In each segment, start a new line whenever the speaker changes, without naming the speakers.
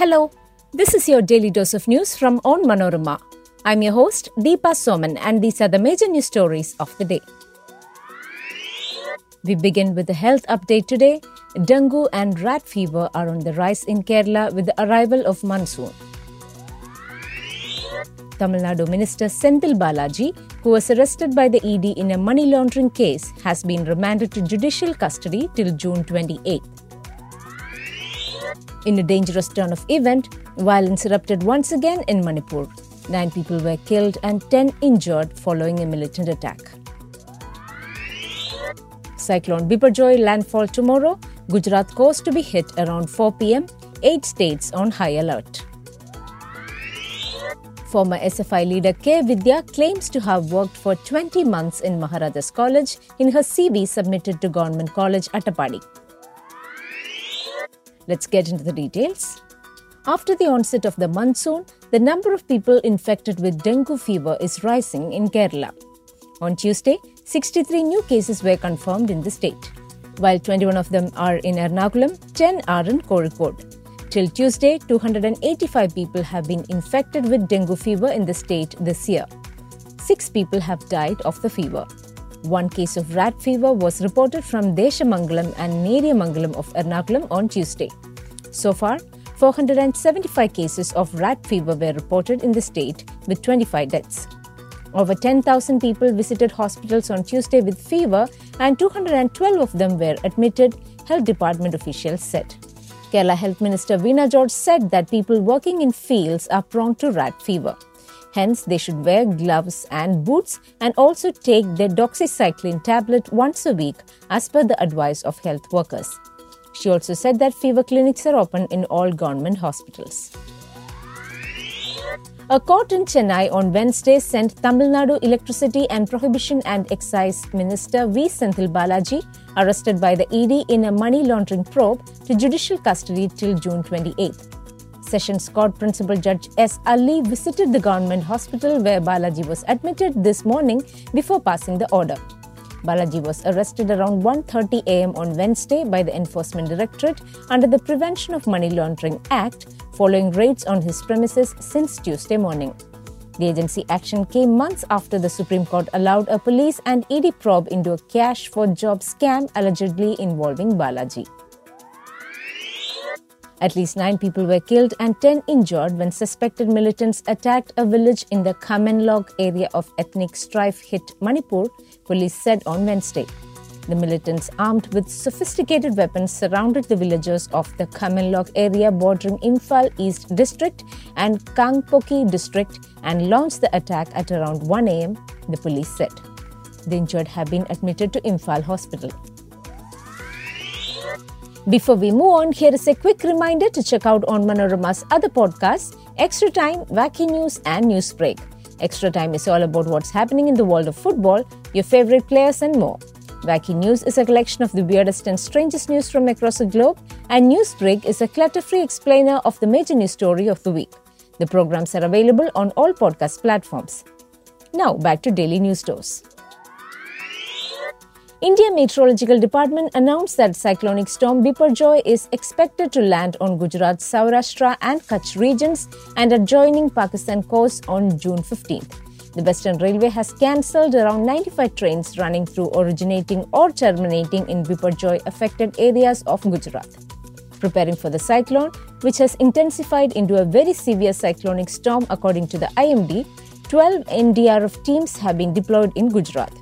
Hello, this is your daily dose of news from Onmanorama. I'm your host, Deepa Soman, and these are the major news stories of the day. We begin with the health update today. Dengue and rat fever are on the rise in Kerala with the arrival of monsoon. Tamil Nadu Minister Senthil Balaji, who was arrested by the ED in a money laundering case, has been remanded to judicial custody till June 28. In a dangerous turn of event, violence erupted once again in Manipur. Nine people were killed and ten injured following a militant attack. Cyclone Biparjoy landfall tomorrow. Gujarat coast to be hit around 4 pm. Eight states on high alert. Former SFI leader K. Vidya claims to have worked for 20 months in Maharajas College in her CV submitted to Government College Attapadi. Let's get into the details. After the onset of the monsoon, the number of people infected with dengue fever is rising in Kerala. On Tuesday, 63 new cases were confirmed in the state. While 21 of them are in Ernakulam, 10 are in Kozhikode. Till Tuesday, 285 people have been infected with dengue fever in the state this year. Six people have died of the fever. One case of rat fever was reported from Deshamangalam and Neriyamangalam of Ernakulam on Tuesday. So far, 475 cases of rat fever were reported in the state, with 25 deaths. Over 10,000 people visited hospitals on Tuesday with fever, and 212 of them were admitted, Health Department officials said. Kerala Health Minister Veena George said that people working in fields are prone to rat fever. Hence, they should wear gloves and boots and also take their doxycycline tablet once a week as per the advice of health workers. She also said that fever clinics are open in all government hospitals. A court in Chennai on Wednesday sent Tamil Nadu Electricity and Prohibition and Excise Minister V. Senthil Balaji, arrested by the ED in a money laundering probe, to judicial custody till June 28. Sessions Court Principal Judge S. Ali visited the government hospital where Balaji was admitted this morning before passing the order. Balaji was arrested around 1:30 a.m. on Wednesday by the Enforcement Directorate under the Prevention of Money Laundering Act following raids on his premises since Tuesday morning. The agency action came months after the Supreme Court allowed a police and ED probe into a cash for job scam allegedly involving Balaji. At least nine people were killed and 10 injured when suspected militants attacked a village in the Khamenlok area of ethnic strife hit Manipur, police said on Wednesday. The militants, armed with sophisticated weapons, surrounded the villagers of the Khamenlok area bordering Imphal East District and Kangpokpi District and launched the attack at around 1 am, the police said. The injured have been admitted to Imphal Hospital. Before we move on, here is a quick reminder to check out Onmanorama's other podcasts, Extra Time, Wacky News, and News Break. Extra Time is all about what's happening in the world of football, your favorite players, and more. Wacky News is a collection of the weirdest and strangest news from across the globe, and News Break is a clutter free explainer of the major news story of the week. The programs are available on all podcast platforms. Now, back to daily news dose. India Meteorological Department announced that cyclonic storm Biparjoy is expected to land on Gujarat's Saurashtra and Kutch regions and adjoining Pakistan coast on June 15th. The Western Railway has cancelled around 95 trains running through originating or terminating in Biparjoy affected areas of Gujarat. Preparing for the cyclone, which has intensified into a very severe cyclonic storm according to the IMD, 12 NDRF teams have been deployed in Gujarat.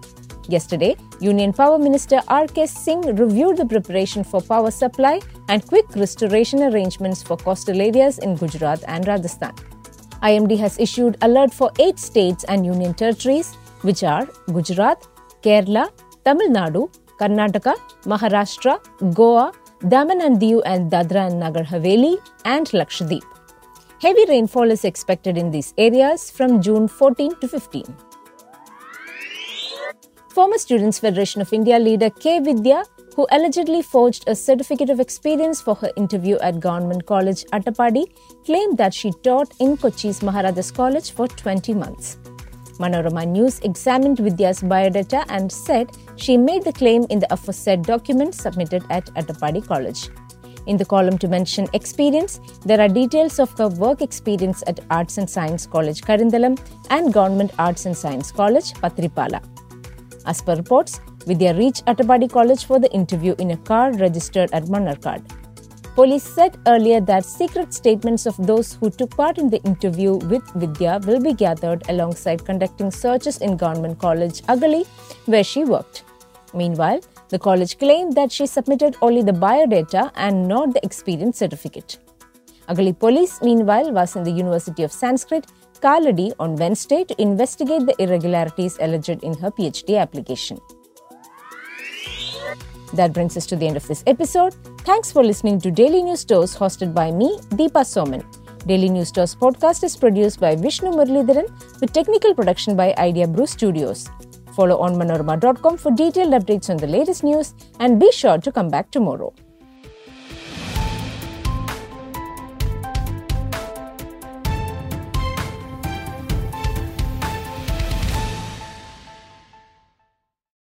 Yesterday, Union Power Minister R.K. Singh reviewed the preparation for power supply and quick restoration arrangements for coastal areas in Gujarat and Rajasthan. IMD has issued alert for eight states and union territories, which are Gujarat, Kerala, Tamil Nadu, Karnataka, Maharashtra, Goa, Daman and Diu and Dadra and Nagar Haveli, and Lakshadweep. Heavy rainfall is expected in these areas from June 14 to 15. Former Students Federation of India leader K. Vidya, who allegedly forged a certificate of experience for her interview at Government College Attapadi, claimed that she taught in Kochi's Maharajas College for 20 months. Manorama News examined Vidya's biodata and said she made the claim in the aforesaid document submitted at Attapadi College. In the column to mention experience, there are details of her work experience at Arts and Science College Karinthalam and Government Arts and Science College Pathirippala. As per reports, Vidya reached Attapadi College for the interview in a car registered at Manarkad. Police said earlier that secret statements of those who took part in the interview with Vidya will be gathered alongside conducting searches in Government College Agali, where she worked. Meanwhile, the college claimed that she submitted only the biodata and not the experience certificate. Agali police, meanwhile, was in the University of Sanskrit, Kaladi, on Wednesday to investigate the irregularities alleged in her PhD application. That brings us to the end of this episode. Thanks for listening to Daily News Dose hosted by me, Deepa Soman. Daily News Dose podcast is produced by Vishnu Muralidharan with technical production by Idea Brew Studios. Follow onmanorama.com for detailed updates on the latest news and be sure to come back tomorrow.